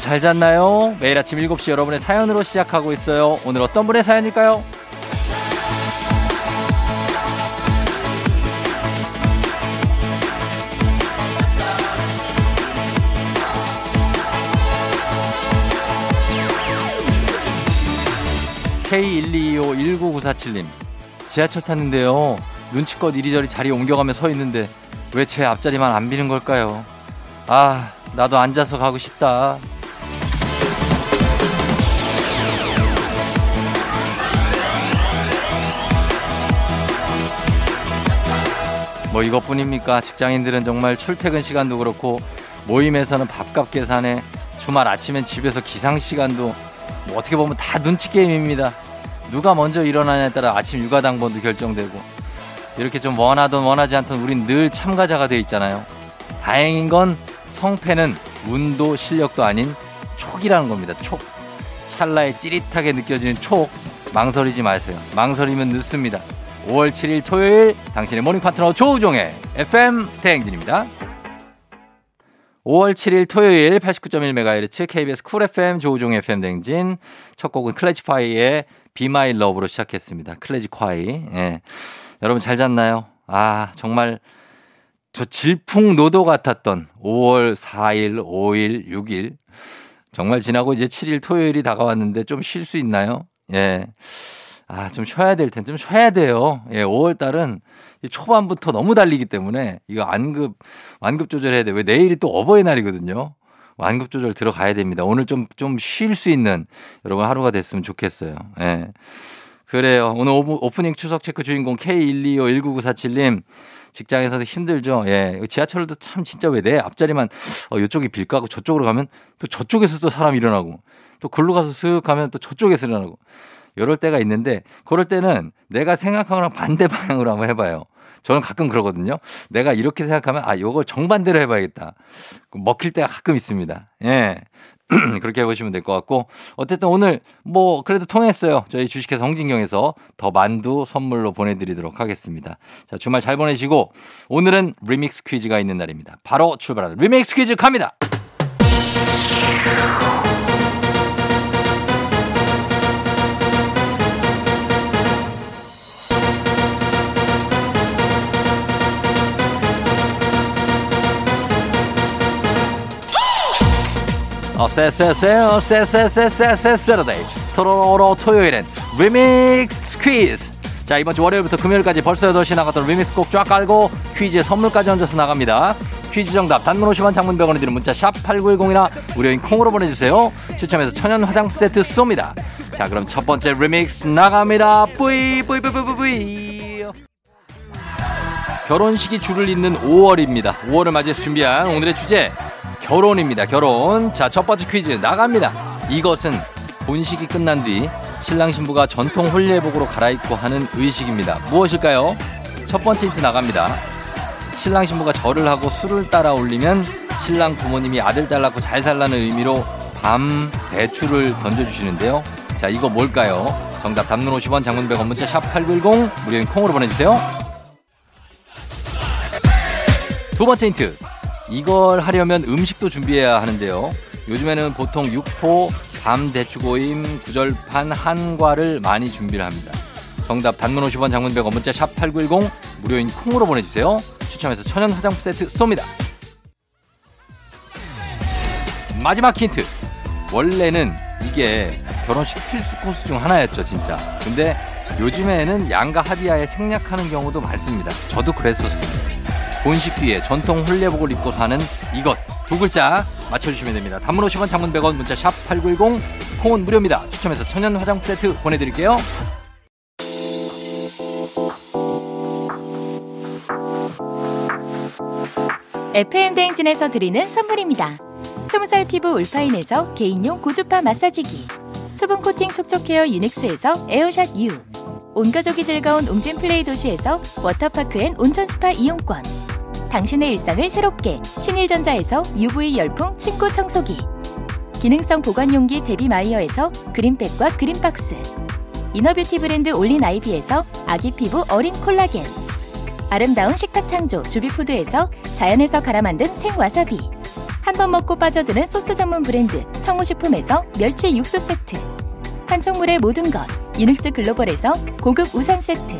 잘 잤나요? 매일 아침 7시 여러분의 사연으로 시작하고 있어요. 오늘 어떤 분의 사연일까요? K125-19947님. 지하철 탔는데요. 눈치껏 이리저리 자리 옮겨가며 서 있는데 왜 제 앞자리만 안 비는 걸까요? 아, 나도 앉아서 가고 싶다. 뭐 이것뿐입니까? 직장인들은 정말 출퇴근 시간도 그렇고 모임에서는 밥값 계산에 주말 아침엔 집에서 기상 시간도 뭐 어떻게 보면 다 눈치 게임입니다. 누가 먼저 일어나냐에 따라 아침 육아 당번도 결정되고 이렇게 좀 원하든 원하지 않든 우린 늘 참가자가 돼 있잖아요. 다행인 건 성패는 운도 실력도 아닌 촉이라는 겁니다. 촉. 찰나에 찌릿하게 느껴지는 촉. 망설이지 마세요. 망설이면 늦습니다. 5월 7일 토요일 당신의 모닝 파트너 조우종의 FM 대행진입니다. 5월 7일 토요일 89.1MHz KBS 쿨 FM 조우종의 FM 대행진 첫 곡은 클래지콰이의 Be My Love로 시작했습니다. 클래지콰이. 예. 여러분 잘 잤나요? 아 정말 저 질풍노도 같았던 5월 4일, 5일, 6일 정말 지나고 이제 7일 토요일이 다가왔는데 좀 쉴 수 있나요? 예. 아, 좀 쉬어야 될 텐데, 좀 쉬어야 돼요. 예, 5월 달은 초반부터 너무 달리기 때문에 이거 완급, 완급 조절해야 돼. 왜 내일이 또 어버이날이거든요. 완급 조절 들어가야 됩니다. 오늘 좀, 좀 쉴 수 있는 여러분 하루가 됐으면 좋겠어요. 예. 그래요. 오늘 오프닝 추석 체크 주인공 K125-19947님. 직장에서도 힘들죠. 예. 지하철도 참 진짜 왜 내 앞자리만 어, 이쪽이 빌까 하고 저쪽으로 가면 또 저쪽에서 또 사람 일어나고 또 글로 가서 슥 가면 또 저쪽에서 일어나고 이럴 때가 있는데 그럴 때는 내가 생각한 거랑 반대 방향으로 한번 해봐요. 저는 가끔 그러거든요. 내가 이렇게 생각하면 아, 요걸 정반대로 해봐야겠다. 먹힐 때가 가끔 있습니다. 예. 그렇게 해보시면 될 것 같고 어쨌든 오늘 뭐 그래도 통했어요. 저희 주식회사 홍진경에서 더 만두 선물로 보내드리도록 하겠습니다. 자 주말 잘 보내시고 오늘은 리믹스 퀴즈가 있는 날입니다. 바로 출발하는 리믹스 퀴즈 갑니다. 어, 세세세, 세세세세세, Saturday. 토로로 토요일엔 리믹스 퀴즈. 자, 이번 주 월요일부터 금요일까지 벌써 8시 나갔던 리믹스 곡 쫙 깔고 퀴즈에 선물까지 얹어서 나갑니다. 퀴즈 정답, 단문 50원 장문 100원에 드는 문자 샵 8910이나 무료인 콩으로 보내주세요. 추첨해서 천연 화장품 세트 쏩니다. 자, 그럼 첫 번째 리믹스 나갑니다. 뿌이, 뿌이, 뿌이, 뿌이, 뿌이. 결혼식이 줄을 잇는 5월입니다. 5월을 맞이해서 준비한 오늘의 주제 결혼입니다. 결혼. 자, 첫 번째 퀴즈 나갑니다. 이것은 본식이 끝난 뒤 신랑 신부가 전통 홀례복으로 갈아입고 하는 의식입니다. 무엇일까요? 첫 번째 힌트 나갑니다. 신랑 신부가 절을 하고 술을 따라 올리면 신랑 부모님이 아들 딸 낳고 잘 살라는 의미로 밤 배추를 던져주시는데요. 자, 이거 뭘까요? 정답 담는 50원 장문 100원 문자 샵 8910 무료인 콩으로 보내주세요. 두 번째 힌트. 이걸 하려면 음식도 준비해야 하는데요. 요즘에는 보통 육포, 밤 대추고임, 구절판, 한과를 많이 준비를 합니다. 정답 단문 50원 장문 100원 문자 샵 8910 무료인 콩으로 보내주세요. 추첨해서 천연 화장품 세트 쏩니다. 마지막 힌트. 원래는 이게 결혼식 필수 코스 중 하나였죠, 진짜. 근데 요즘에는 양가 합의하에 생략하는 경우도 많습니다. 저도 그랬었습니다. 본식 뒤에 전통 홀례복을 입고 사는 이것 두 글자 맞춰주시면 됩니다. 단문 50원 장문 100원 문자 샵 8910 콩은 무료입니다. 추첨해서 천연 화장품 세트 보내드릴게요. FM 대행진에서 드리는 선물입니다. 20살 피부 울파인에서 개인용 고주파 마사지기 수분 코팅 촉촉 헤어 유닉스에서 에어샷 U 온 가족이 즐거운 웅진 플레이 도시에서 워터파크 and 온천 스파 이용권 당신의 일상을 새롭게 신일전자에서 UV 열풍 침구 청소기 기능성 보관용기 데비마이어에서 그린백과 그린박스 inner beauty 브랜드 올린 아이비에서 아기 피부 어린 콜라겐 아름다운 식탁 창조 주비푸드에서 자연에서 갈아 만든 생와사비 한 번 먹고 빠져드는 소스 전문 브랜드 청호식품에서 멸치 육수 세트 한총물의 모든 것 유닉스 글로벌에서 고급 우산 세트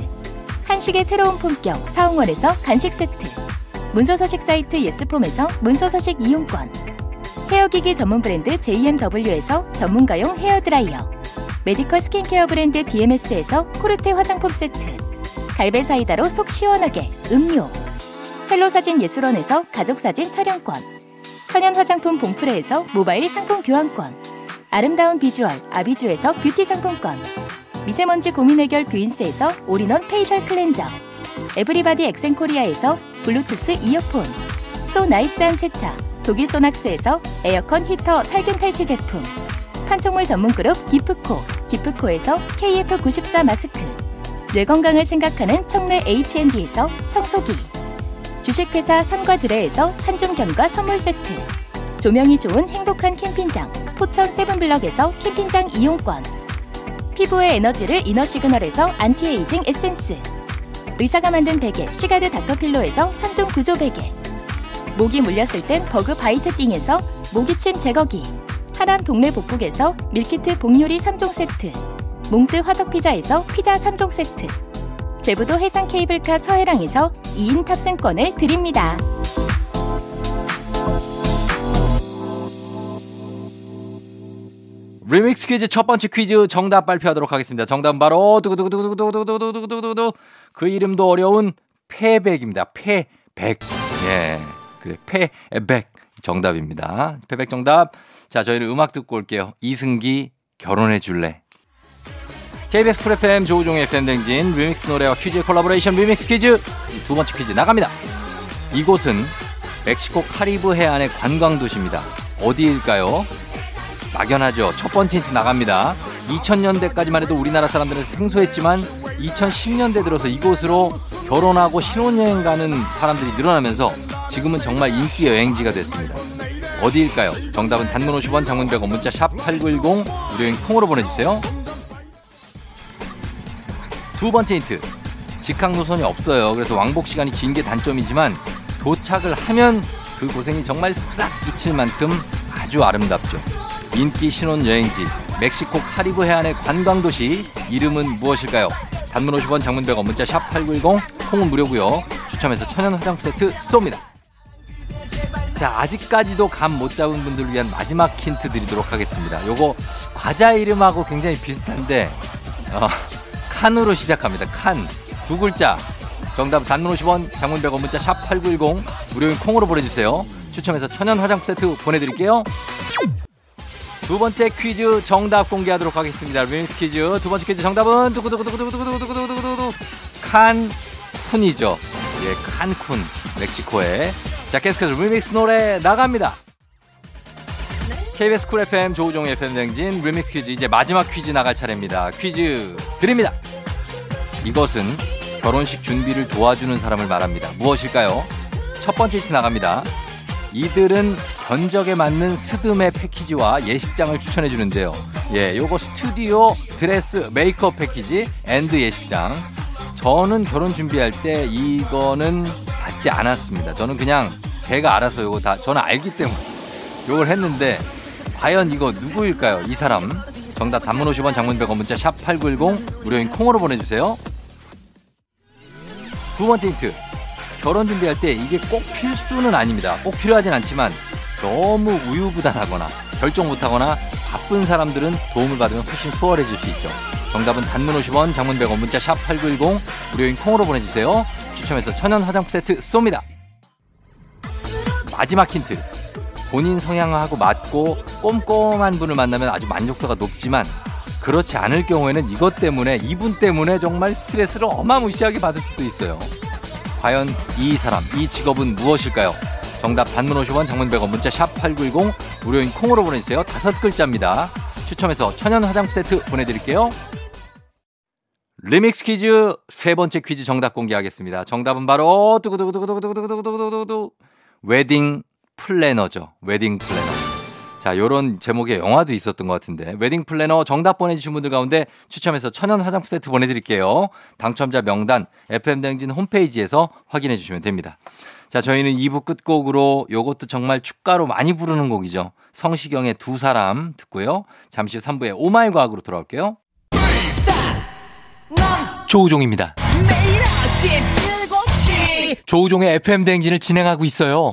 한식의 새로운 품격 사홍원에서 간식 세트 문서서식 사이트 예스폼에서 문서서식 이용권. 헤어기기 전문 브랜드 JMW에서 전문가용 헤어드라이어. medical skincare 브랜드 DMS에서 코르테 화장품 세트. 갈배 사이다로 속 시원하게 음료. 첼로 사진 예술원에서 가족 사진 촬영권. 천연 화장품 봉프레에서 모바일 상품 교환권. 아름다운 비주얼 아비주에서 뷰티 상품권. 미세먼지 고민 해결 뷰인스에서 all-in-one facial cleanser. everybody 엑센코리아에서 블루투스 이어폰 so nice한 세차 독일 소낙스에서 에어컨 히터 살균 탈취 제품 판촉물 전문 그룹 기프코 기프코에서 KF94 마스크 뇌 건강을 생각하는 청내 H&D에서 청소기 주식회사 삼과드레에서 한줌견과 선물 세트 조명이 좋은 행복한 캠핑장 포천 세븐블럭에서 캠핑장 이용권 피부의 에너지를 이너 시그널에서 안티에이징 에센스 의사가 만든 베개 시가드 닥터필로에서 3종 구조 베개 모기 물렸을 땐 버그 바이트 띵에서 모기침 제거기 하남 동네 복국에서 밀키트 복요리 3종 세트 몽뜨 화덕피자에서 피자 3종 세트 제부도 해상 케이블카 서해랑에서 2인 탑승권을 드립니다. 리믹스 퀴즈 첫 번째 퀴즈 정답 발표하도록 하겠습니다. 정답은 바로 두구두구두구두구두구두구두구두구 그 이름도 어려운 폐백입니다. 폐백. 예. 그래. 폐백 정답입니다. 폐백 정답. 자, 저희는 음악 듣고 올게요. 이승기 결혼해 줄래. KBS 쿨 FM 조우종의 FM 대행진 리믹스 노래와 퀴즈의 콜라보레이션 리믹스 퀴즈 두 번째 퀴즈 나갑니다. 이곳은 멕시코 카리브 해안의 관광 도시입니다. 어디일까요? 막연하죠. 첫 번째 힌트 나갑니다. 2000년대까지만 해도 우리나라 사람들은 생소했지만 2010년대 들어서 이곳으로 결혼하고 신혼여행 가는 사람들이 늘어나면서 지금은 정말 인기 여행지가 됐습니다. 어디일까요? 정답은 단문 50원 장문 100원 문자 샵 8910 무료인 콩으로 보내주세요. 두 번째 힌트. 직항 노선이 없어요. 그래서 왕복 시간이 긴 게 단점이지만 도착을 하면 그 고생이 정말 싹 잊힐 만큼 아주 아름답죠. 인기 신혼여행지 멕시코 카리브 해안의 관광도시 이름은 무엇일까요? 단문 50원 장문 100원 문자 샵 8910 콩은 무료고요. 추첨해서 천연 화장품 세트 쏩니다. 자 아직까지도 감 못 잡은 분들을 위한 마지막 힌트 드리도록 하겠습니다. 요거 과자 이름하고 굉장히 비슷한데 어, 칸으로 시작합니다. 칸 두 글자 정답 단문 50원 장문 100원 문자 샵 8910 무료인 콩으로 보내주세요. 추첨해서 천연 화장품 세트 보내드릴게요. 두 번째 퀴즈 정답 공개하도록 하겠습니다. 리믹스 퀴즈 두 번째 퀴즈 정답은 두구두구두구두구두구두구두구두구 칸쿤이죠. 예, 칸쿤 멕시코에 자 계속해서 리믹스 노래 나갑니다. KBS 쿨 FM 조우종 FM 대행진 리믹스 퀴즈 이제 마지막 퀴즈 나갈 차례입니다. 퀴즈 드립니다. 이것은 결혼식 준비를 도와주는 사람을 말합니다. 무엇일까요? 첫 번째 힌트 나갑니다. 이들은 견적에 맞는 스드메 패키지와 예식장을 추천해 주는데요. 예, 요거 스튜디오 드레스 메이크업 패키지 and 예식장. 저는 결혼 준비할 때 이거는 받지 않았습니다. 저는 그냥 제가 알아서 요거 다 저는 알기 때문에 요걸 했는데 과연 이거 누구일까요? 이 사람. 정답 단문 50원 장문 100원 문자 샵 8910 무료인 콩으로 보내주세요. 두 번째 힌트. 결혼 준비할 때 이게 꼭 필수는 아닙니다. 꼭 필요하진 않지만 너무 우유부단하거나 결정 못하거나 바쁜 사람들은 도움을 받으면 훨씬 수월해질 수 있죠. 정답은 단문 50원, 장문 100원, 문자 샵 8910, 무료인 콩으로 보내주세요. 추첨해서 천연 화장품 세트 쏩니다. 마지막 힌트. 본인 성향하고 맞고 꼼꼼한 분을 만나면 아주 만족도가 높지만 그렇지 않을 경우에는 이것 때문에 이분 때문에 정말 스트레스를 어마무시하게 받을 수도 있어요. 과연 이 사람, 이 직업은 무엇일까요? 정답 단문 50원, 장문 100원, 문자 샵 8910, 무료인 콩으로 보내주세요. 다섯 글자입니다. 추첨해서 천연 화장품 세트 보내드릴게요. 리믹스 퀴즈 세 번째 퀴즈 정답 공개하겠습니다. 정답은 바로 두구두구두구두구두구두구두구두구 웨딩 플래너죠. 웨딩 플래너. 자, 요런 제목의 영화도 있었던 것 같은데 웨딩 플래너 정답 보내주신 분들 가운데 추첨해서 천연 화장품 세트 보내드릴게요. 당첨자 명단 FM 대행진 홈페이지에서 확인해 주시면 됩니다. 자, 저희는 2부 끝곡으로 요것도 정말 축가로 많이 부르는 곡이죠. 성시경의 두 사람 듣고요. 잠시 후 3부에 오마이 과학으로 돌아올게요. 조우종입니다. 매일 아침 7시 조우종의 FM 대행진을 진행하고 있어요.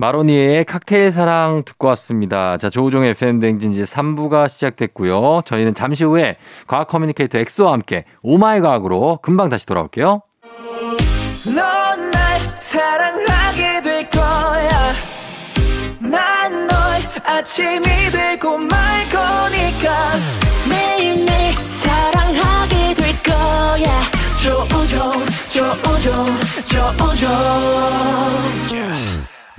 마로니에의 칵테일 사랑 듣고 왔습니다. 자, 조우종의 FM 대행진 이제 3부가 시작됐고요. 저희는 잠시 후에 과학 communicator 엑소와 함께 오마이 과학으로 금방 다시 돌아올게요. 조우종 조우종 조우종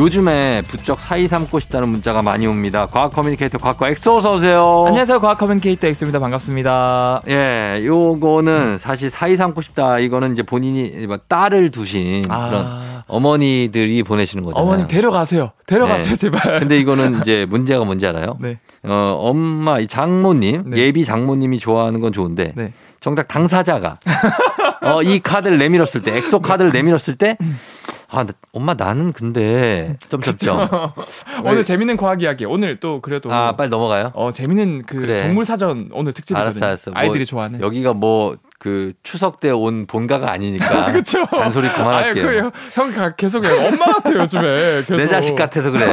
요즘에 부쩍 사위 삼고 싶다는 문자가 많이 옵니다. 과학 communicator 과학과 엑소 어서 오세요. 안녕하세요. 과학 communicator 엑소입니다. 반갑습니다. 예, 요거는 사실 사위 삼고 싶다. 이거는 이제 본인이 뭐 딸을 두신 그런 아, 어머니들이 보내시는 거잖아요. 어머님 데려가세요. 데려가세요, 네. 제발. 근데 이거는 이제 문제가 뭔지 알아요? 네. 어, 엄마, 이 장모님, 네. 예비 장모님이 좋아하는 건 좋은데, 네. 정작 당사자가, 어, 이 카드를 내밀었을 때, 엑소 카드를 내밀었을 때, 아, 나- 엄마 나는 근데, 점점점. 오늘 재밌는 과학 이야기. 오늘 또 그래도 아, 빨리 넘어가요. 어 재밌는 그 그래. 동물 사전 오늘 특집이거든요. 알았어, 알았어. 뭐 아이들이 좋아하는. 여기가 뭐, 그, 추석 때 온 본가가 아니니까. 그렇죠. 잔소리 그만할게요. 그 형, 형 계속. 엄마 같아요, 요즘에. 계속. 내 자식 같아서 그래.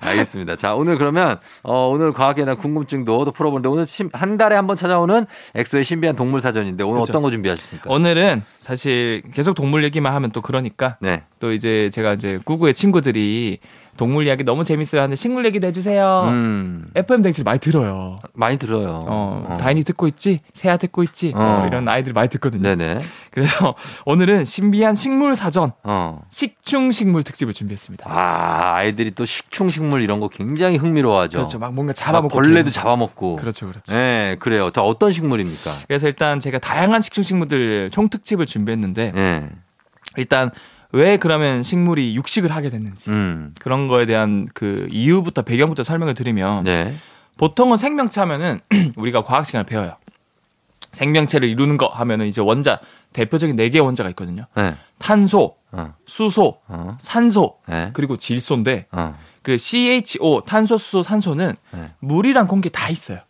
알겠습니다. 자, 오늘 그러면, 어, 오늘 과학에 대한 궁금증도 또 풀어보는데, 오늘 심- 한 달에 한 번 찾아오는 엑소의 신비한 동물 사전인데, 오늘 그렇죠. 어떤 거 준비하십니까? 오늘은 사실 계속 동물 얘기만 하면 또 그러니까 네. 또 이제 제가 이제 구구의 친구들이 동물 이야기 너무 재밌어요 하는데 식물 얘기도 해주세요. 음, FM 댕실 많이 들어요. 많이 들어요. 어, 어. 다인이 듣고 있지, 세아 듣고 있지, 어. 어, 이런 아이들 많이 듣거든요. 네네. 그래서 오늘은 신비한 식물 사전 어. 식충 식물 특집을 준비했습니다. 아, 아이들이 또 식충 식물 이런 거 굉장히 흥미로워하죠. 그렇죠. 막 뭔가 막 잡아먹고 벌레도 걔는- 잡아먹고. 그렇죠, 그렇죠. 네, 그래요. 자, 어떤 식물입니까? 그래서 일단 제가 다양한 식충 식물들 총 특집을 준비했는데 네. 일단 왜 그러면 식물이 육식을 하게 됐는지 음. 그런 거에 대한 그 이유부터 배경부터 설명을 드리면 네. 보통은 생명체 하면은 우리가 과학 시간을 배워요. 생명체를 이루는 거 하면은 이제 원자 대표적인 네 개의 원자가 있거든요. 네. 탄소, 어. 수소, 어. 산소, 네. 그리고 질소인데 어. 그 CHO 탄소, 수소, 산소는 네. 물이랑 공기 다 있어요.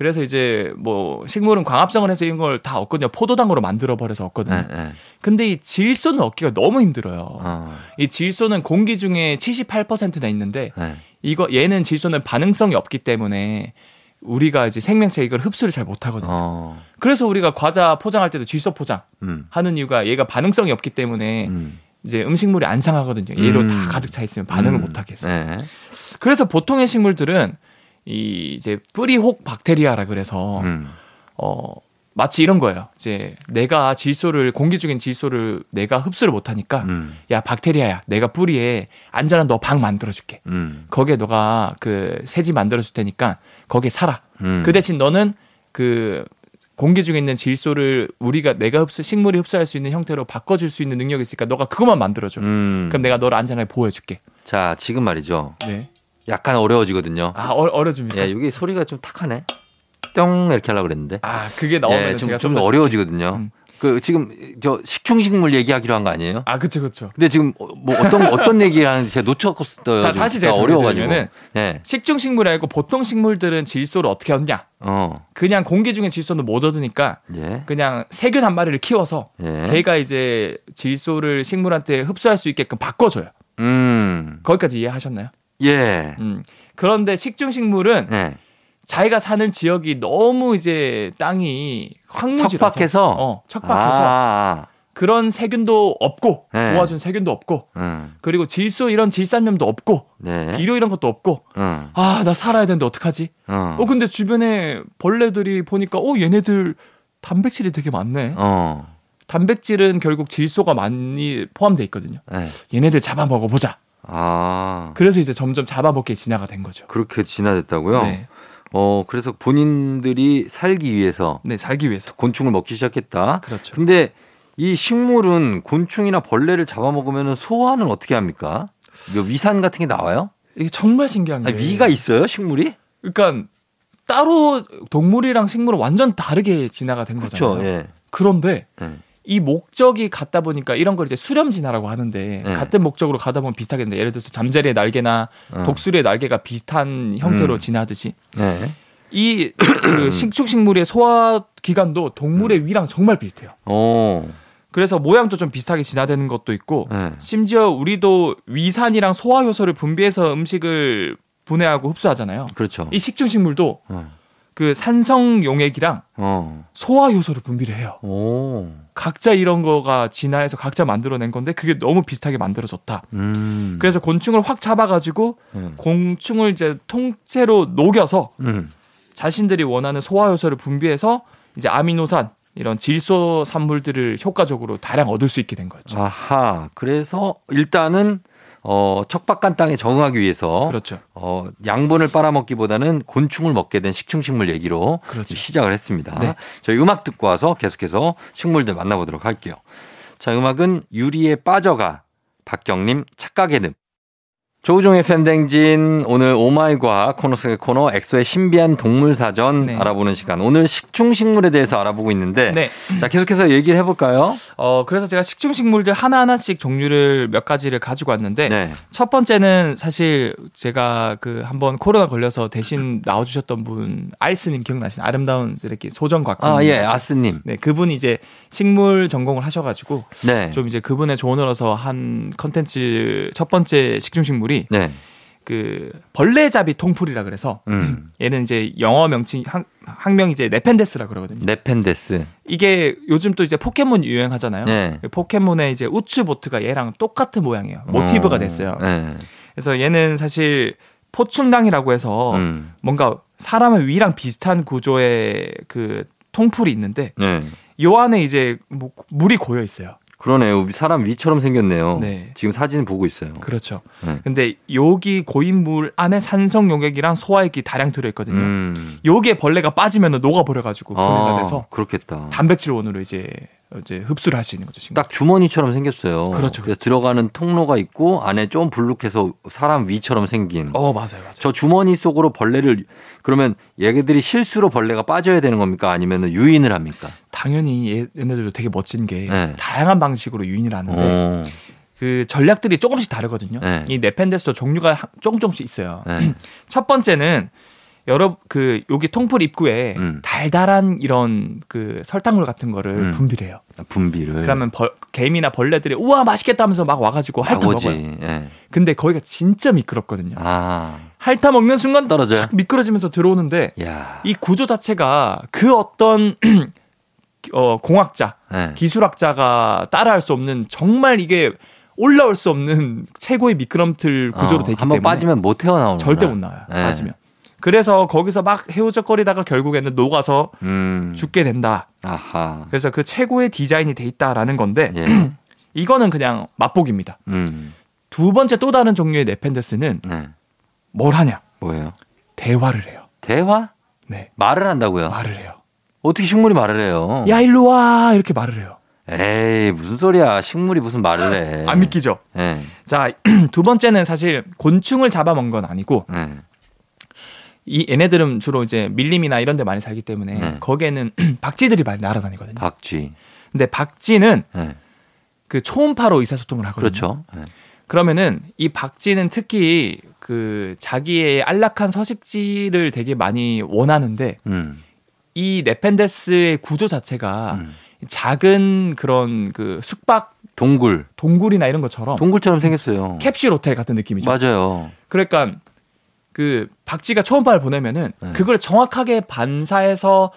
어. 그래서 이제 뭐 식물은 광합성을 해서 이런 걸 다 얻거든요. 포도당으로 만들어 버려서 얻거든요. 네. 네. 근데 이 질소는 얻기가 너무 힘들어요. 어. 이 질소는 공기 중에 78%나 있는데 네. 이거 얘는 질소는 반응성이 없기 때문에 우리가 이제 생명체 이걸 흡수를 잘 못하거든요. 어. 그래서 우리가 과자 포장할 때도 질소 포장 음. 하는 이유가 얘가 반응성이 없기 때문에 음. 이제 음식물이 안 상하거든요. 얘로 음. 다 가득 차 있으면 반응을 음. 못 하게 해서. 네. 그래서 보통의 식물들은 이 이제 뿌리혹 박테리아라 그래서 음. 어 마치 이런 거예요. 이제 내가 질소를 공기 중인 질소를 내가 흡수를 못 하니까 음. 야 박테리아야 내가 뿌리에 안전한 너 방 만들어 줄게. 음. 거기에 너가 그 새지 만들어 줄 테니까 거기에 살아. 음. 그 대신 너는 그 공기 중에 있는 질소를 우리가 내가 흡수 식물이 흡수할 수 있는 형태로 바꿔줄 수 있는 능력이 있으니까 너가 그것만 만들어줘. 음. 그럼 내가 너를 안전하게 보호해줄게. 자, 지금 말이죠. 네. 약간 어려워지거든요. 아 어, 어려집니까? 예, 여기 소리가 좀 탁하네. 뿅 이렇게 하려고 그랬는데. 아 그게 나오면 예, 은 좀, 좀더 어려워지거든요. 음. 그 지금 저 식충식물 얘기하기로 한 거 아니에요? 아, 그쵸, 그쵸. 근데 지금 어, 뭐 어떤 어떤 얘기를 하는지 제가 놓쳤어요. 자, 다시 제가 어려워 가지고. 정리해드리면은 네. 식중식물이 아니고 보통 식물들은 질소를 어떻게 얻냐? 어. 그냥 공기 중에 질소는 못 얻으니까 예. 그냥 세균 한 마리를 키워서 예. 걔가 이제 질소를 식물한테 흡수할 수 있게끔 바꿔 줘요. 음. 거기까지 이해하셨나요? 예. 음. 그런데 식중식물은 예. 자기가 사는 지역이 너무 이제 땅이 황무지라서 척박해서? 어, 척박해서 아. 그런 세균도 없고 네. 도와준 세균도 없고 음. 그리고 질소 이런 질산염도 없고 네. 비료 이런 것도 없고 음. 아나 살아야 되는데 어떡하지? 어. 어 근데 주변에 벌레들이 보니까 어 얘네들 단백질이 되게 많네. 어. 단백질은 결국 질소가 많이 포함돼 있거든요. 예. 얘네들 잡아 먹어보자. 아. 그래서 이제 점점 잡아먹게 진화가 된 거죠. 그렇게 진화됐다고요? 네, 어, 그래서 본인들이 살기 위해서 네 살기 위해서. 곤충을 먹기 시작했다. 그렇죠. 근데 이 식물은 곤충이나 벌레를 잡아먹으면 소화는 어떻게 합니까? 뭐 위산 같은 게 나와요? 이게 정말 신기한 게 아니, 위가 있어요, 식물이? 그러니까 따로 동물이랑 식물은 완전 다르게 진화가 된 그렇죠. 거잖아요. 예. 그런데 예. 이 목적이 같다 보니까 이런 걸 이제 수렴 진화라고 하는데 네. 같은 목적으로 가다 보면 비슷하겠는데 예를 들어서 잠자리의 날개나 어. 독수리의 날개가 비슷한 형태로 음. 진화하듯이 예. 이그 식축식물의 소화 기관도 동물의 위랑 정말 비슷해요. 오. 그래서 모양도 좀 비슷하게 진화되는 것도 있고 예. 심지어 우리도 위산이랑 소화 효소를 분비해서 음식을 분해하고 흡수하잖아요. 그렇죠. 이 식중식물도 어. 그 산성 용액이랑 어. 소화 효소를 분비를 해요. 오. 각자 이런 거가 진화해서 각자 만들어낸 건데 그게 너무 비슷하게 만들어졌다. 음. 그래서 곤충을 확 잡아가지고 예. 곤충을 이제 통째로 녹여서 음. 자신들이 원하는 소화 효소를 분비해서 이제 아미노산 이런 질소 산물들을 효과적으로 다량 얻을 수 있게 된 거죠. 아하. 그래서 일단은 어, 척박한 땅에 적응하기 위해서 그렇죠. 어, 양분을 빨아먹기보다는 곤충을 먹게 된 식충식물 얘기로 그렇죠. 시작을 했습니다. 네. 저희 음악 듣고 와서 계속해서 식물들 만나보도록 할게요. 자, 음악은 유리에 빠져가 박경림 착각의 늪. 조우종의 팬댕진 오늘 오마이과 코너 속의 코너 엑소의 신비한 동물 사전 네. 알아보는 시간. 오늘 식충식물에 대해서 알아보고 있는데 네. 자 계속해서 얘기를 해볼까요? 어 그래서 제가 식충식물들 하나 하나씩 종류를 몇 가지를 가지고 왔는데 네. 첫 번째는 사실 제가 그 한번 코로나 걸려서 대신 나와주셨던 분 알스님 기억나시나요? 아름다운 이렇게 소정 곽. 아 예, 아스님. 네, 그분이 이제 식물 전공을 하셔가지고 네. 좀 이제 그분의 조언으로서 한 컨텐츠 첫 번째 식중식물 이 네. 그 벌레잡이 통풀이라 그래서 음. 얘는 이제 영어 명칭 학, 학명이 이제 네펜데스라 그러거든요. 네펜데스. 이게 요즘 또 이제 포켓몬 유행하잖아요. 네. 포켓몬의 이제 우츠 보트가 얘랑 똑같은 모양이에요. 모티브가 어, 됐어요. 네. 그래서 얘는 사실 포충랑이라고 해서 음. 뭔가 사람의 위랑 비슷한 구조의 그 통풀이 있는데 네. 요 안에 이제 뭐 물이 고여 있어요. 그러네요. 사람 위처럼 생겼네요. 네. 지금 사진 보고 있어요. 그렇죠. 네. 근데 여기 고인 물 안에 산성 용액이랑 소화액이 다량 들어 있거든요. 음. 요게 벌레가 빠지면 녹아 버려 가지고 분해가 아, 돼서 그렇겠다. 단백질 원으로 이제 이제 흡수를 할 수 있는 거죠. 딱 주머니처럼 생겼어요. 그렇죠. 그래서 들어가는 통로가 있고 안에 좀 불룩해서 사람 위처럼 생긴. 어 맞아요, 맞아요. 저 주머니 속으로 벌레를 그러면 얘네들이 실수로 벌레가 빠져야 되는 겁니까? 아니면 유인을 합니까? 당연히 얘- 얘네들도 되게 멋진 게 네. 다양한 방식으로 유인을 하는데 어. 그 전략들이 조금씩 다르거든요. 네. 이 네펜데스도 종류가 조금씩 있어요. 네. 첫 번째는 여러 그 여기 통풀 입구에 음. 달달한 이런 그 설탕물 같은 거를 음. 분비해요. 분비를. 그러면 벌, 개미나 벌레들이 우와 맛있겠다 하면서 막 와가지고 핥아 나오지. 먹어요. 예. 근데 거기가 진짜 미끄럽거든요. 아. 핥아 먹는 순간 떨어져요? 탁 미끄러지면서 들어오는데 야. 이 구조 자체가 그 어떤 어, 공학자, 네. 기술학자가 따라할 수 없는 정말 이게 올라올 수 없는 최고의 미끄럼틀 구조로 어, 돼 있기 한번 때문에 빠지면 못 헤어나오는 절대 못 나와요. 네. 빠지면. 그래서 거기서 막 헤우적거리다가 결국에는 녹아서 음. 죽게 된다. 아하. 그래서 그 최고의 디자인이 돼 있다라는 건데 예. 이거는 그냥 맛보기입니다. 음. 두 번째 또 다른 종류의 네펜데스는 네. 뭘 하냐? 뭐예요? 대화를 해요. 대화? 네. 말을 한다고요? 말을 해요. 어떻게 식물이 말을 해요? 야 일로 와 이렇게 말을 해요. 에이 무슨 소리야? 식물이 무슨 말을 해? 안 믿기죠? 예. 자, 두 번째는 사실 곤충을 잡아먹은 건 아니고 예. 이 얘네들은 주로 이제 밀림이나 이런 데 많이 살기 때문에 네. 거기에는 박쥐들이 많이 날아다니거든요. 박쥐. 근데 박쥐는 네. 그 초음파로 의사소통을 하거든요. 그렇죠. 네. 그러면은 이 박쥐는 특히 그 자기의 안락한 서식지를 되게 많이 원하는데 음. 이 네펜데스의 구조 자체가 음. 작은 그런 그 숙박 동굴. 동굴이나 이런 것처럼 동굴처럼 생겼어요. 캡슐 호텔 같은 느낌이죠. 맞아요. 그러니까 그 박쥐가 초음파를 보내면은 네. 그걸 정확하게 반사해서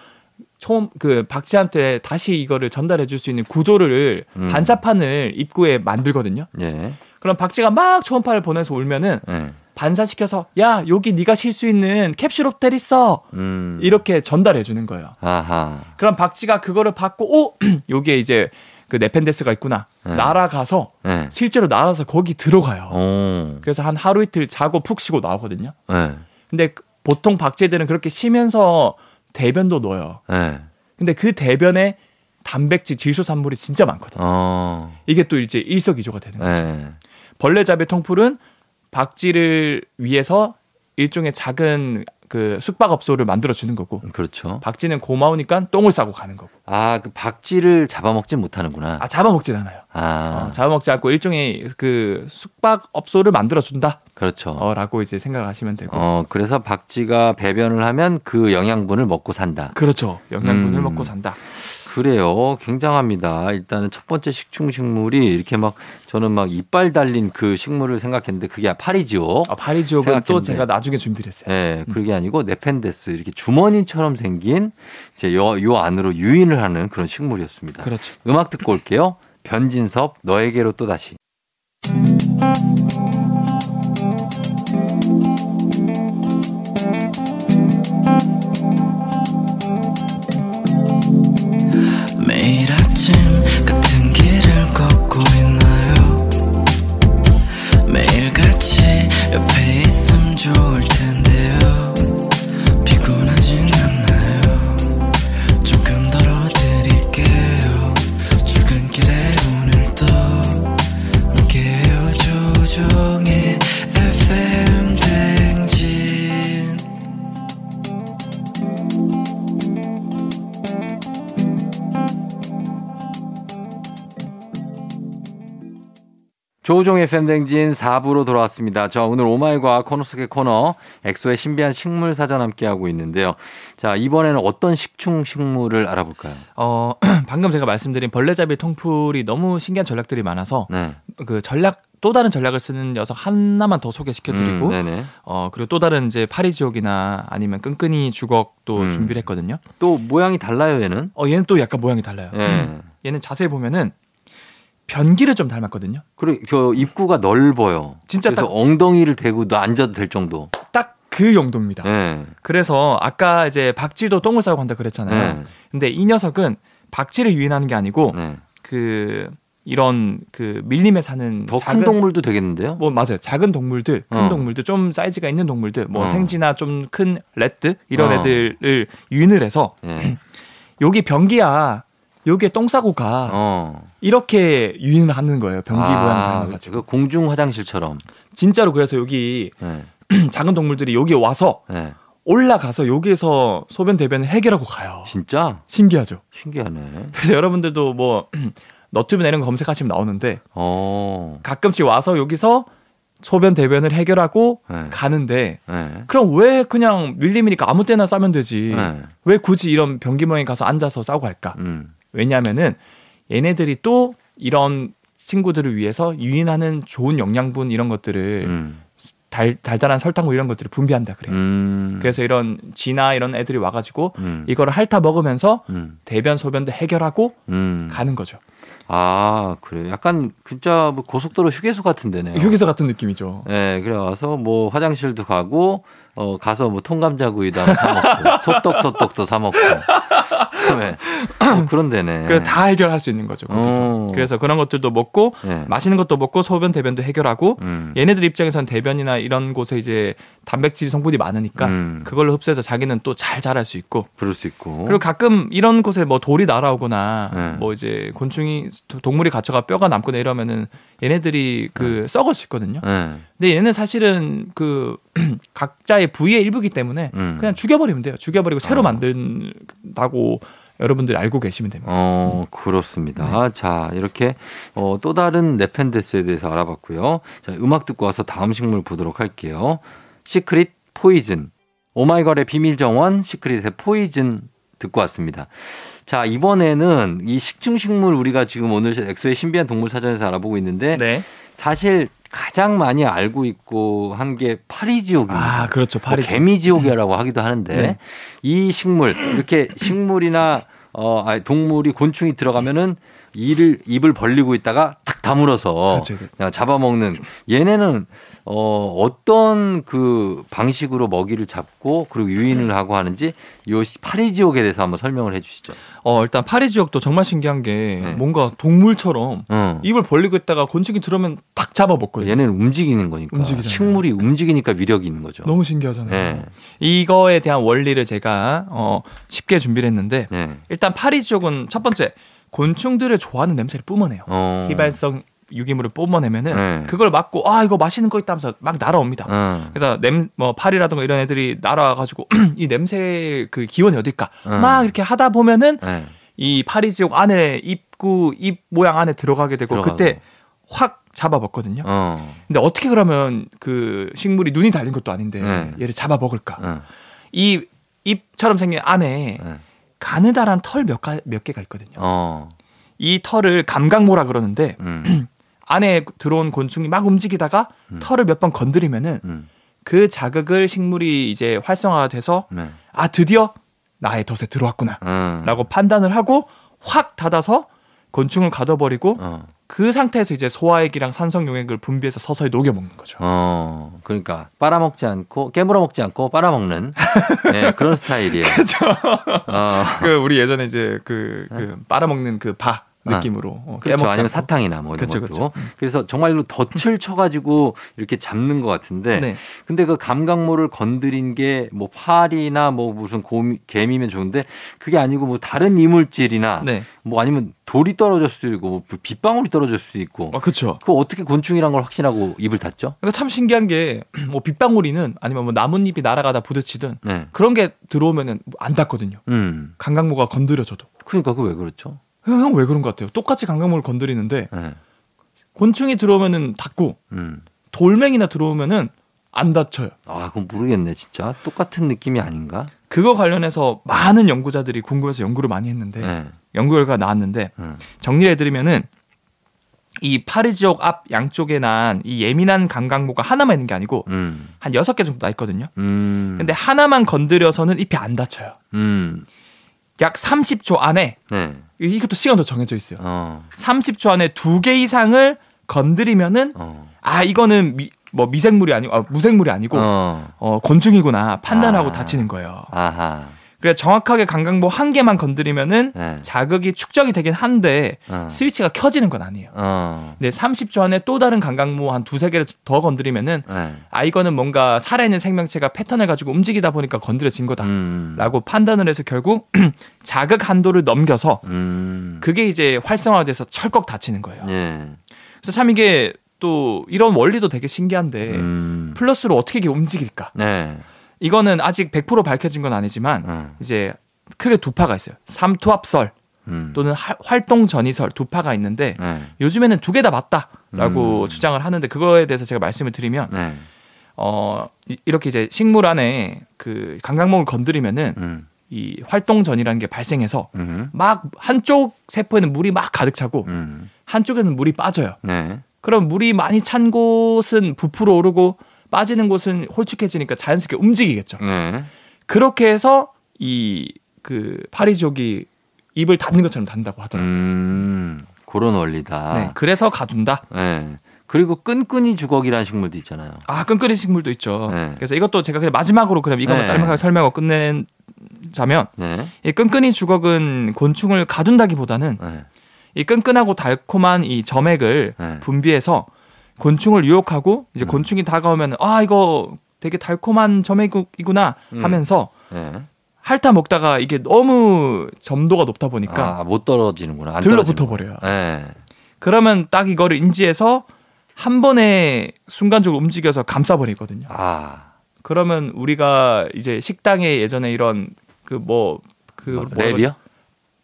초음 그 박쥐한테 다시 이거를 전달해 줄 수 있는 구조를 음. 반사판을 입구에 만들거든요. 예. 그럼 박쥐가 막 초음파를 보내서 울면은 예. 반사시켜서 야 여기 네가 쉴 수 있는 캡슐 호텔 있어 음. 이렇게 전달해 주는 거예요. 아하. 그럼 박쥐가 그거를 받고 오 여기에 이제 그 네펜데스가 있구나 네. 날아가서 예. 실제로 날아서 거기 들어가요. 오. 그래서 한 하루 이틀 자고 푹 쉬고 나오거든요. 예. 근데 그- 보통 박쥐들은 그렇게 쉬면서 대변도 넣어요. 예. 근데 그 대변에 단백질, 질소산물이 진짜 많거든. 요 어. 이게 또 이제 일석이조가 되는 거죠. 예. 벌레 잡이 통풀은 박쥐를 위해서 일종의 작은 그 숙박업소를 만들어 주는 거고 그렇죠. 박쥐는 고마우니까 똥을 싸고 가는 거고. 아, 그 박쥐를 잡아먹진 못하는구나. 아 잡아먹진 않아요. 아, 어, 잡아먹지 않고 일종의 그 숙박업소를 만들어 준다라고 그렇죠. 이제 생각을 하시면 되고. 어, 그래서 박쥐가 배변을 하면 그 영양분을 먹고 산다. 그렇죠. 영양분을 음. 먹고 산다. 그래요. 굉장합니다. 일단은 첫 번째 식충식물이 이렇게 막 저는 막 이빨 달린 그 식물을 생각했는데 그게 파리지옥. 아, 파리지옥은 또 생각했는데. 제가 나중에 준비를 했어요. 예, 그게 아니고 네펜데스 이렇게 주머니처럼 생긴 이제 요, 요 안으로 유인을 하는 그런 식물이었습니다. 그렇죠. 음악 듣고 올게요. 변진섭 너에게로 또 다시. 매 일 조우종의 팬댕진 4부로 돌아왔습니다. 저 오늘 오마이과 코너 속의 코너 엑소의 신비한 식물 사전 함께 하고 있는데요. 자, 이번에는 어떤 식충 식물을 알아볼까요? 어, 방금 제가 말씀드린 벌레잡이 통풀이 너무 신기한 전략들이 많아서 네. 그 전략 또 다른 전략을 쓰는 녀석 하나만 더 소개시켜드리고 음. 어 그리고 또 다른 이제 파리 지옥이나 아니면 끈끈이 주걱도 음. 준비를 했거든요. 또 모양이 달라요, 얘는. 어 얘는 또 약간 모양이 달라요. 예. 얘는 자세히 보면은 변기를 좀 닮았거든요. 그리고 저 입구가 넓어요. 진짜 그래서 딱- 엉덩이를 대고 너 앉아도 될 정도. 딱 그 용도입니다. 예. 그래서 아까 이제 박쥐도 똥을 싸고 간다 그랬잖아요. 네. 근데 이 녀석은 박쥐를 유인하는 게 아니고 네. 그 이런 그 밀림에 사는 더 큰 동물도 되겠는데요? 뭐 맞아요. 작은 동물들, 큰 어. 동물들, 좀 사이즈가 있는 동물들, 뭐 어. 생쥐나 좀 큰 레드 이런 어. 애들을 유인을 해서 예. 여기 변기야. 여기에 똥 싸고 가. 어. 이렇게 유인을 하는 거예요. 변기 모양 닮아가지고. 그 공중 화장실처럼. 진짜로 그래서 여기 예. 작은 동물들이 여기 와서 예. 올라가서 여기에서 소변 대변을 해결하고 가요. 진짜 신기하죠. 신기하네. 그래서 여러분들도 뭐 너튜브나 이런 거 검색하시면 나오는데 어. 가끔씩 와서 여기서 소변 대변을 해결하고 네. 가는데 예. 그럼 왜 그냥 밀림이니까 아무 때나 싸면 되지 네. 왜 굳이 이런 변기 모양에 가서 앉아서 싸고 할까 음. 왜냐하면은 얘네들이 또 이런 친구들을 위해서 유인하는 좋은 영양분 이런 것들을 음. 달, 달달한 설탕물 이런 것들을 분비한다 그래요 음. 그래서 이런 쥐나 이런 애들이 와가지고 음. 이거를 핥아 먹으면서 음. 대변 소변도 해결하고 음. 가는 거죠 아, 그래. 약간 진짜 뭐 고속도로 휴게소 같은 데네요. 휴게소 같은 느낌이죠 예, 그래 와서 뭐 화장실도 가고 어 가서 뭐 통감자구이도 사 먹고 소떡소떡도 사 먹고. 네. 뭐 그런 데네. 그 다 해결할 수 있는 거죠 거기서 어. 그래서 그런 것들도 먹고 예. 맛있는 것도 먹고 소변 대변도 해결하고 음. 얘네들 입장에선 대변이나 이런 곳에 이제 단백질 성분이 많으니까 음. 그걸로 흡수해서 자기는 또 잘 자랄 수 있고 그럴 수 있고. 그리고 가끔 이런 곳에 뭐 돌이 날아오거나 네. 뭐 이제 곤충이 동물이 갇혀가 뼈가 남거나 이러면은 얘네들이 그 썩을 수 있거든요. 예. 근데 얘는 사실은 그 각자의 부위의 일부기 때문에 음. 그냥 죽여버리면 돼요. 죽여버리고 새로 어. 만든다고 여러분들이 알고 계시면 됩니다. 어, 그렇습니다. 자, 이렇게 어, 또 다른 네펜데스에 대해서 알아봤고요. 자, 음악 듣고 와서 다음 식물 보도록 할게요. 시크릿 포이즌. 오마이걸의 비밀 정원 시크릿의 포이즌 듣고 왔습니다. 자, 이번에는 이 식충식물 우리가 지금 오늘 엑소의 신비한 동물 사전에서 알아보고 있는데 네. 사실 가장 많이 알고 있고 한 게 파리지옥입니다. 아, 그렇죠. 뭐 파리. 개미지옥이라고 하기도 하는데 네. 이 식물 이렇게 식물이나 어 아니, 동물이 곤충이 들어가면은 이를 입을 벌리고 있다가 탁 다물어서 그렇죠, 그렇죠. 잡아먹는 얘네는 어 어떤 그 방식으로 먹이를 잡고 그리고 유인을 하고 하는지 요 파리 지옥에 대해서 한번 설명을 해 주시죠. 어, 일단 파리 지역도 정말 신기한 게 네. 뭔가 동물처럼 어. 입을 벌리고 있다가 곤충이 들어오면 탁 잡아 먹거든요. 얘네는 움직이는 거니까 움직이잖아요. 식물이 움직이니까 위력이 있는 거죠. 너무 신기하잖아요. 네. 이거에 대한 원리를 제가 어, 쉽게 준비를 했는데 네. 일단 파리 지역은 첫 번째 곤충들을 좋아하는 냄새를 뿜어내요. 어. 휘발성 유기물을 뿜어내면은 네. 그걸 맞고 아 이거 맛있는 거 있다 하면서 막 날아옵니다. 어. 그래서 냄 뭐 파리라든가 이런 애들이 날아와가지고 이 냄새 그 기원이 어딜까 음. 막 이렇게 하다 보면은 네. 이 파리 지옥 안에 입구 입 모양 안에 들어가게 되고 들어가고. 그때 확 잡아먹거든요. 어. 근데 어떻게 그러면 그 식물이 눈이 달린 것도 아닌데 네. 얘를 잡아먹을까? 어. 이 입처럼 생긴 안에 네. 가느다란 털 몇 몇 개가 있거든요. 어. 이 털을 감각모라 그러는데 음. 안에 들어온 곤충이 막 움직이다가 음. 털을 몇 번 건드리면은 음. 그 자극을 식물이 이제 활성화가 돼서 네. 아 드디어 나의 덫에 들어왔구나 음. 라고 판단을 하고 확 닫아서 곤충을 가둬버리고 어. 그 상태에서 이제 소화액이랑 산성 용액을 분비해서 서서히 녹여 먹는 거죠. 어. 그러니까 빨아먹지 않고 깨물어 먹지 않고 빨아먹는 네, 그런 스타일이에요. 그렇죠. 어. 그 우리 예전에 이제 그, 그 빨아먹는 그 바 느낌으로 어, 그렇죠. 아니면. 사탕이나 뭐 이런 그쵸, 것도. 그래서 정말로 덫을 쳐가지고 이렇게 잡는 것 같은데. 네. 근데 그 감각모를 건드린 게 뭐 파리나 뭐 무슨 곰, 개미면 좋은데 그게 아니고 뭐 다른 이물질이나 네. 뭐 아니면 돌이 떨어질 수도 있고 뭐 빗방울이 떨어질 수도 있고. 아, 그렇죠. 그거 어떻게 곤충이란 걸 확신하고 입을 닫죠? 그러니까 참 신기한 게 뭐 빗방울이는 아니면 뭐 나뭇잎이 날아가다 부딪히든 네. 그런 게 들어오면은 안 닿거든요. 음. 감각모가 건드려져도. 그러니까 그 왜 그렇죠? 형 왜 그런 것 같아요? 똑같이 감각모를 건드리는데 네. 곤충이 들어오면은 닿고 음. 돌멩이나 들어오면은 안 닫혀요. 아, 그건 모르겠네, 진짜. 똑같은 느낌이 아닌가? 그거 관련해서 많은 연구자들이 궁금해서 연구를 많이 했는데 네. 연구 결과 나왔는데 음. 정리를 해드리면은 이 파리 지역 앞 양쪽에 난 이 예민한 감각모가 하나만 있는 게 아니고 음. 한 여섯 개 정도 나 있거든요. 음. 근데 하나만 건드려서는 잎이 안 닫혀요. 음. 약 30초 안에 네. 이것도 시간도 정해져 있어요. 어. 30초 안에 두 개 이상을 건드리면은 어. 아 이거는 미, 뭐 미생물이 아니고 아, 무생물이 아니고 어. 어. 곤충이구나 판단하고 아. 다치는 거예요. 아하. 그래서 정확하게 감각모 한 개만 건드리면은 네. 자극이 축적이 되긴 한데 어. 스위치가 켜지는 건 아니에요. 어. 근데 30초 안에 또 다른 감각모 한 두세 개를 더 건드리면은 네. 아 이거는 뭔가 살아있는 생명체가 패턴을 가지고 움직이다 보니까 건드려진 거다. 음. 라고 판단을 해서 결국 자극 한도를 넘겨서 음. 그게 이제 활성화돼서 철컥 닫히는 거예요. 예. 그래서 참 이게 또 이런 원리도 되게 신기한데 음. 플러스로 어떻게 이게 움직일까? 네. 이거는 아직 100% 밝혀진 건 아니지만 음. 이제 크게 두 파가 있어요. 삼투압설 음. 또는 하- 활동 전이설 두 파가 있는데 네. 요즘에는 두 개 다 맞다라고 음. 주장을 하는데 그거에 대해서 제가 말씀을 드리면 네. 어 이- 이렇게 이제 식물 안에 그 감각목을 건드리면은 음. 이 활동 전이라는 게 발생해서 음. 막 한쪽 세포에는 물이 막 가득 차고 음. 한쪽에는 물이 빠져요. 네. 그럼 물이 많이 찬 곳은 부풀어 오르고 빠지는 곳은 홀쭉해지니까 자연스럽게 움직이겠죠. 네. 그렇게 해서 이 그 파리족이 입을 닫는 것처럼 닫는다고 하더라고요. 음. 그런 원리다. 네, 그래서 가둔다. 네. 그리고 끈끈이 주걱이라는 식물도 있잖아요. 아 끈끈이 식물도 있죠. 네. 그래서 이것도 제가 그냥 마지막으로 그럼 이거만 네. 짤막하게 설명하고 끝내자면 네. 이 끈끈이 주걱은 곤충을 가둔다기보다는 네. 이 끈끈하고 달콤한 이 점액을 네. 분비해서 곤충을 유혹하고 이제 음. 곤충이 다가오면 아 이거 되게 달콤한 점액이구나 음. 하면서 네. 핥아 먹다가 이게 너무 점도가 높다 보니까 아, 못 떨어지는구나. 안 들러붙어. 버려요. 네. 그러면 딱 이거를 인지해서 한 번에 순간적으로 움직여서 감싸 버리거든요. 아. 그러면 우리가 이제 식당에 예전에 이런 그 뭐그 뭐, 랩이요?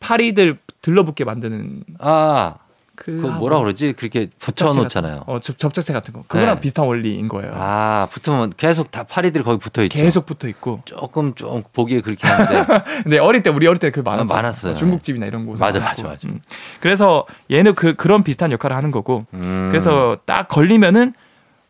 파리들 들러붙게 만드는 아, 그, 그 뭐라 그러지? 그렇게 붙여 놓잖아요. 어, 접, 접착제 같은 거. 그거랑 네. 비슷한 원리인 거예요. 아, 붙으면 계속 다 파리들이 거기 붙어 있죠. 계속 붙어 있고. 조금 좀 보기에 그렇게 하는데 근데 어릴 때 우리 어릴 때 그 많았어요. 아, 많았어요. 중국집이나 이런 곳. 맞아, 맞아, 맞아. 그래서 얘는 그 그런 비슷한 역할을 하는 거고. 음. 그래서 딱 걸리면은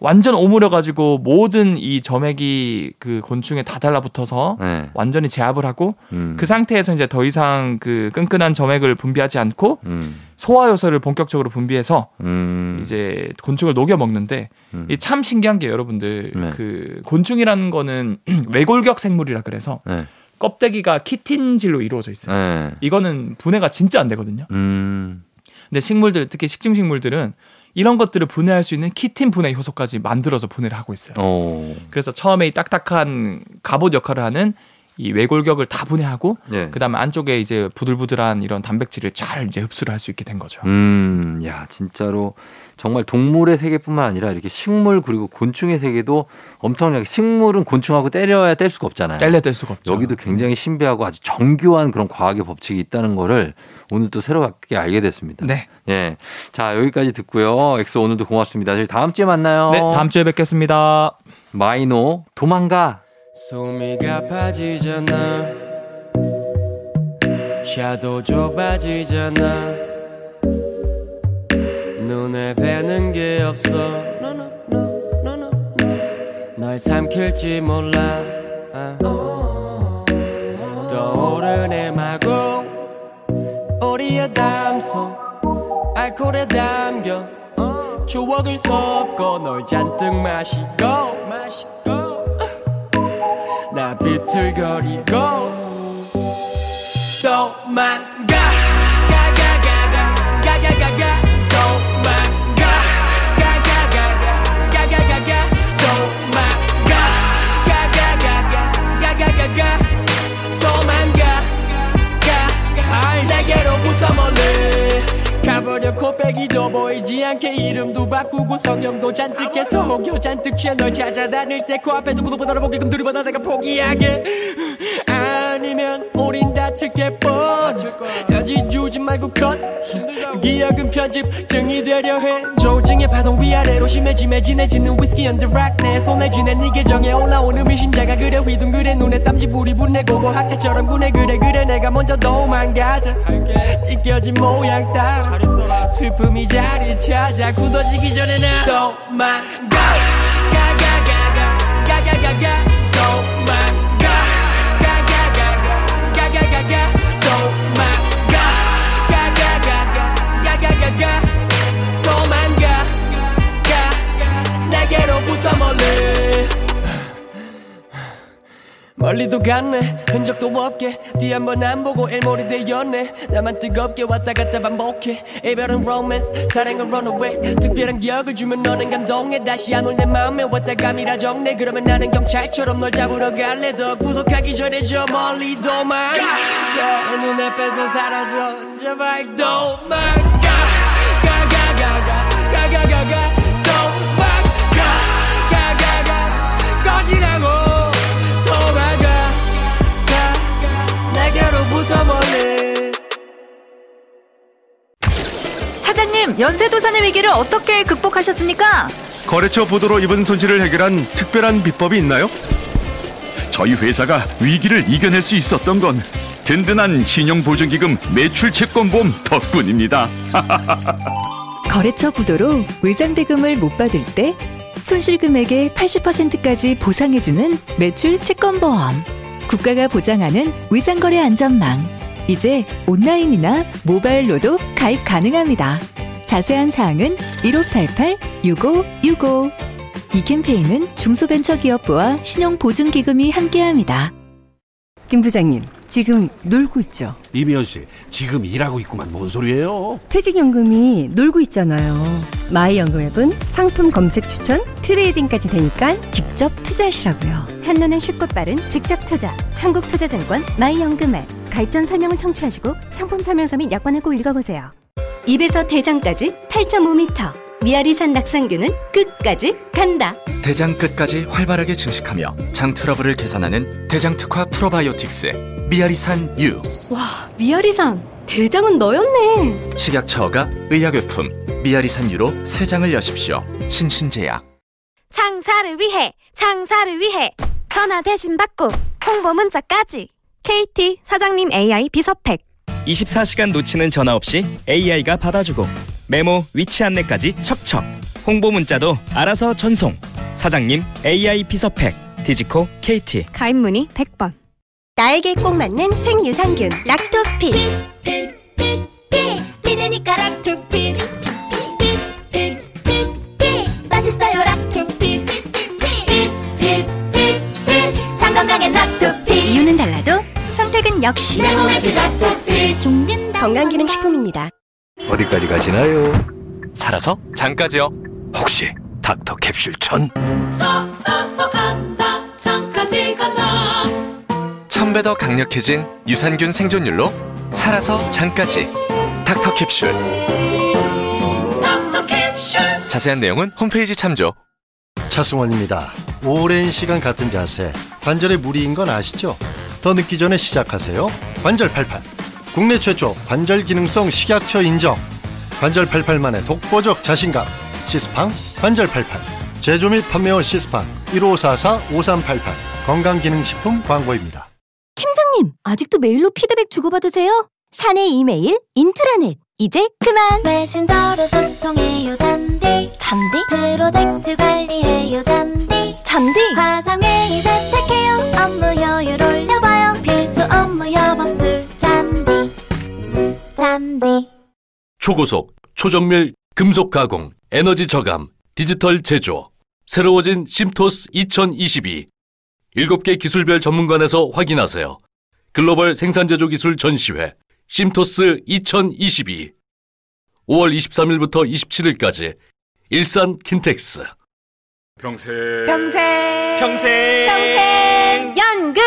완전 오므려 가지고 모든 이 점액이 그 곤충에 다 달라붙어서 네. 완전히 제압을 하고 음. 그 상태에서 이제 더 이상 그 끈끈한 점액을 분비하지 않고 음. 소화 요소를 본격적으로 분비해서 음. 이제 곤충을 녹여 먹는데 음. 이참 신기한 게 여러분들 네. 그 곤충이라는 거는 외골격 생물이라 그래서 네. 껍데기가 키틴질로 이루어져 있어요. 네. 이거는 분해가 진짜 안 되거든요. 음. 근데 식물들 특히 식중식물들은 이런 것들을 분해할 수 있는 키틴 분해 효소까지 만들어서 분해를 하고 있어요. 오. 그래서 처음에 이 딱딱한 갑옷 역할을 하는 이 외골격을 다 분해하고 예. 그다음에 안쪽에 이제 부들부들한 이런 단백질을 잘 이제 흡수를 할 수 있게 된 거죠. 음, 야, 진짜로 정말 동물의 세계뿐만 아니라 이렇게 식물 그리고 곤충의 세계도 엄청나게 식물은 곤충하고 떼려야 뗄 수가 없잖아요. 잘려뗄 수가 없죠. 여기도 굉장히 신비하고 아주 정교한 그런 과학의 법칙이 있다는 거를 오늘 또 새롭게 알게 됐습니다. 네. 예. 자, 여기까지 듣고요. 엑소 오늘도 고맙습니다. 저희 다음 주에 만나요. 네, 다음 주에 뵙겠습니다. 마이노 도망가. 숨이 가빠지잖아. 샤도 좁아지잖아. 눈에 뵈는 게 없어. No, no, no, no, no, no. 널 삼킬지 몰라. 아. 떠오르네 마구. 우리의 담소. 알코올에 담겨. 추억을 섞어 널 잔뜩 마시고 비틀거리고 도망 코빼기도 보이지 않게 이름도 바꾸고 성형도 잔뜩 해서 혹여 잔뜩 취해 널 찾아다닐 때 코앞에 두고도 못 알아보게 금들이보다 내가 포기하게. 아 100번 여지 주지 말고 컷 기억은 편집증이 되려 해. 조증의 파동 위아래로 심해지매 진해지는 위스키 언더락 내 손에 쥐낸네 계정에 올라오는 미신자가 그래 휘둥그레 눈에 쌈지불이 분해 고고 학자처럼 분해 그래 그래 내가 먼저 도망가자 찢겨진 모양 따라 슬픔이 자리 찾아 굳어지기 전에 나 So my God 가가가가 가가가가. 멀리도 갔네. 흔적도 없게. 뒤 한 번 안 보고 일몰이 되었네. 나만 뜨겁게 왔다 갔다 반복해. 이별은 로맨스 사랑은 runaway. 특별한 기억을 주면 너는 감동해. 다시 안 올 내 마음에 왔다 감이라 정네. 그러면 나는 경찰처럼 널 잡으러 갈래. 더 구속하기 전에 저 멀리 도망가 내 눈앞에서 사라져. 제발 도망가 가가가가 가가가가 멀리 사장님, 연쇄도산의 위기를 어떻게 극복하셨습니까? 거래처 부도로 입은 손실을 해결한 특별한 비법이 있나요? 저희 회사가 위기를 이겨낼 수 있었던 건 든든한 신용보증기금 매출 채권보험 덕분입니다. 거래처 부도로 외상대금을 못 받을 때 손실금액의 80%까지 보상해주는 매출 채권보험. 국가가 보장하는 외상거래 안전망. 이제 온라인이나 모바일로도 가입 가능합니다. 자세한 사항은 1588-6565. 이 캠페인은 중소벤처기업부와 신용보증기금이 함께합니다. 김 부장님, 지금 놀고 있죠? 이미연 씨, 지금 일하고 있구만. 뭔 소리예요? 퇴직연금이 놀고 있잖아요. 마이연금 앱은 상품 검색 추천, 트레이딩까지 되니까 직접 투자하시라고요. 한눈에 쉽고 빠른 직접 투자. 한국투자증권 마이연금 앱. 가입 전 설명을 청취하시고 상품 설명서 및 약관을 꼭 읽어보세요. 입에서 대장까지 8.5m. 미아리산 낙상균은 끝까지 간다. 대장 끝까지 활발하게 증식하며 장 트러블을 개선하는 대장 특화 프로바이오틱스 미아리산 U 와, 미아리산. 대장은 너였네. 식약처가 의약용품 미아리산 유로 3장을 여십시오. 신신제약. 장사를 위해 장사를 위해. 전화 대신 받고 홍보 문자까지. KT 사장님 AI 비서팩. 24시간 놓치는 전화 없이 AI가 받아주고 메모 위치 안내까지 척척. 홍보 문자도 알아서 전송. 사장님 AI 비서팩. 디지코 KT 가입 문의 100번 나에게 꼭 맞는 생유산균 락토핏 피드니까 락토핏 맛있어요 락토핏 장 건강엔 락토핏 이유는 달라도 선택은 역시 내 몸에 그 락토핏 종근당 건강기능식품입니다 어디까지 가시나요? 살아서 장까지요. 혹시 닥터 캡슐 천? 썩어서 간다 장까지 간다 천배 더 강력해진 유산균 생존율로 살아서 장까지. 닥터 캡슐. 닥터 캡슐 자세한 내용은 홈페이지 참조. 차승원입니다. 오랜 시간 같은 자세, 관절에 무리인 건 아시죠? 더 늦기 전에 시작하세요. 관절 88. 국내 최초 관절 기능성 식약처 인정. 관절 88만의 독보적 자신감. 시스팡 관절 88. 제조 및 판매원 시스팡 1544-5388 건강기능식품 광고입니다. 팀장님 아직도 메일로 피드백 주고받으세요? 사내 이메일 인트라넷 이제 그만 메신저로 소통해요 잔디 잔디? 프로젝트 관리해요 잔디 잔디? 화상회의 재택해요 업무 효율 올려봐요 필수 업무 협업툴 잔디 잔디 초고속, 초정밀, 금속 가공, 에너지 저감, 디지털 제조. 새로워진 심토스 2022. 7개 기술별 전문관에서 확인하세요. 글로벌 생산제조 기술 전시회 심토스 2022. 5월 23일부터 27일까지 일산 킨텍스. 평생 평생 평생 평생 연금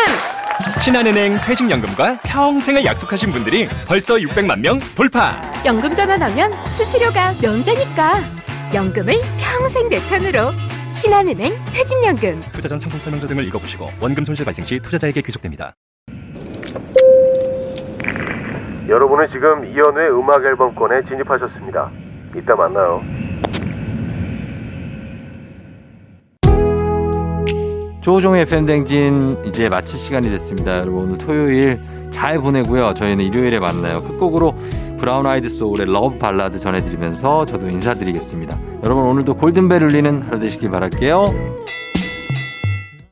신한은행 퇴직연금과 평생을 약속하신 분들이 벌써 600만 명 돌파. 연금 전환하면 수수료가 면제니까 연금을 평생 내 편으로 신한은행 퇴직연금 투자 전 상품 설명서 등을 읽어보시고 원금 손실 발생 시 투자자에게 귀속됩니다. 여러분은 지금 이연우의 음악 앨범권에 진입하셨습니다. 이따 만나요. 조우종의 FM 대행진 이제 마칠 시간이 됐습니다. 여러분 오늘 토요일 잘 보내고요. 저희는 일요일에 만나요. 끝곡으로 브라운 아이드 소울의 러브 발라드 전해드리면서 저도 인사드리겠습니다. 여러분 오늘도 골든벨 울리는 하루 되시길 바랄게요.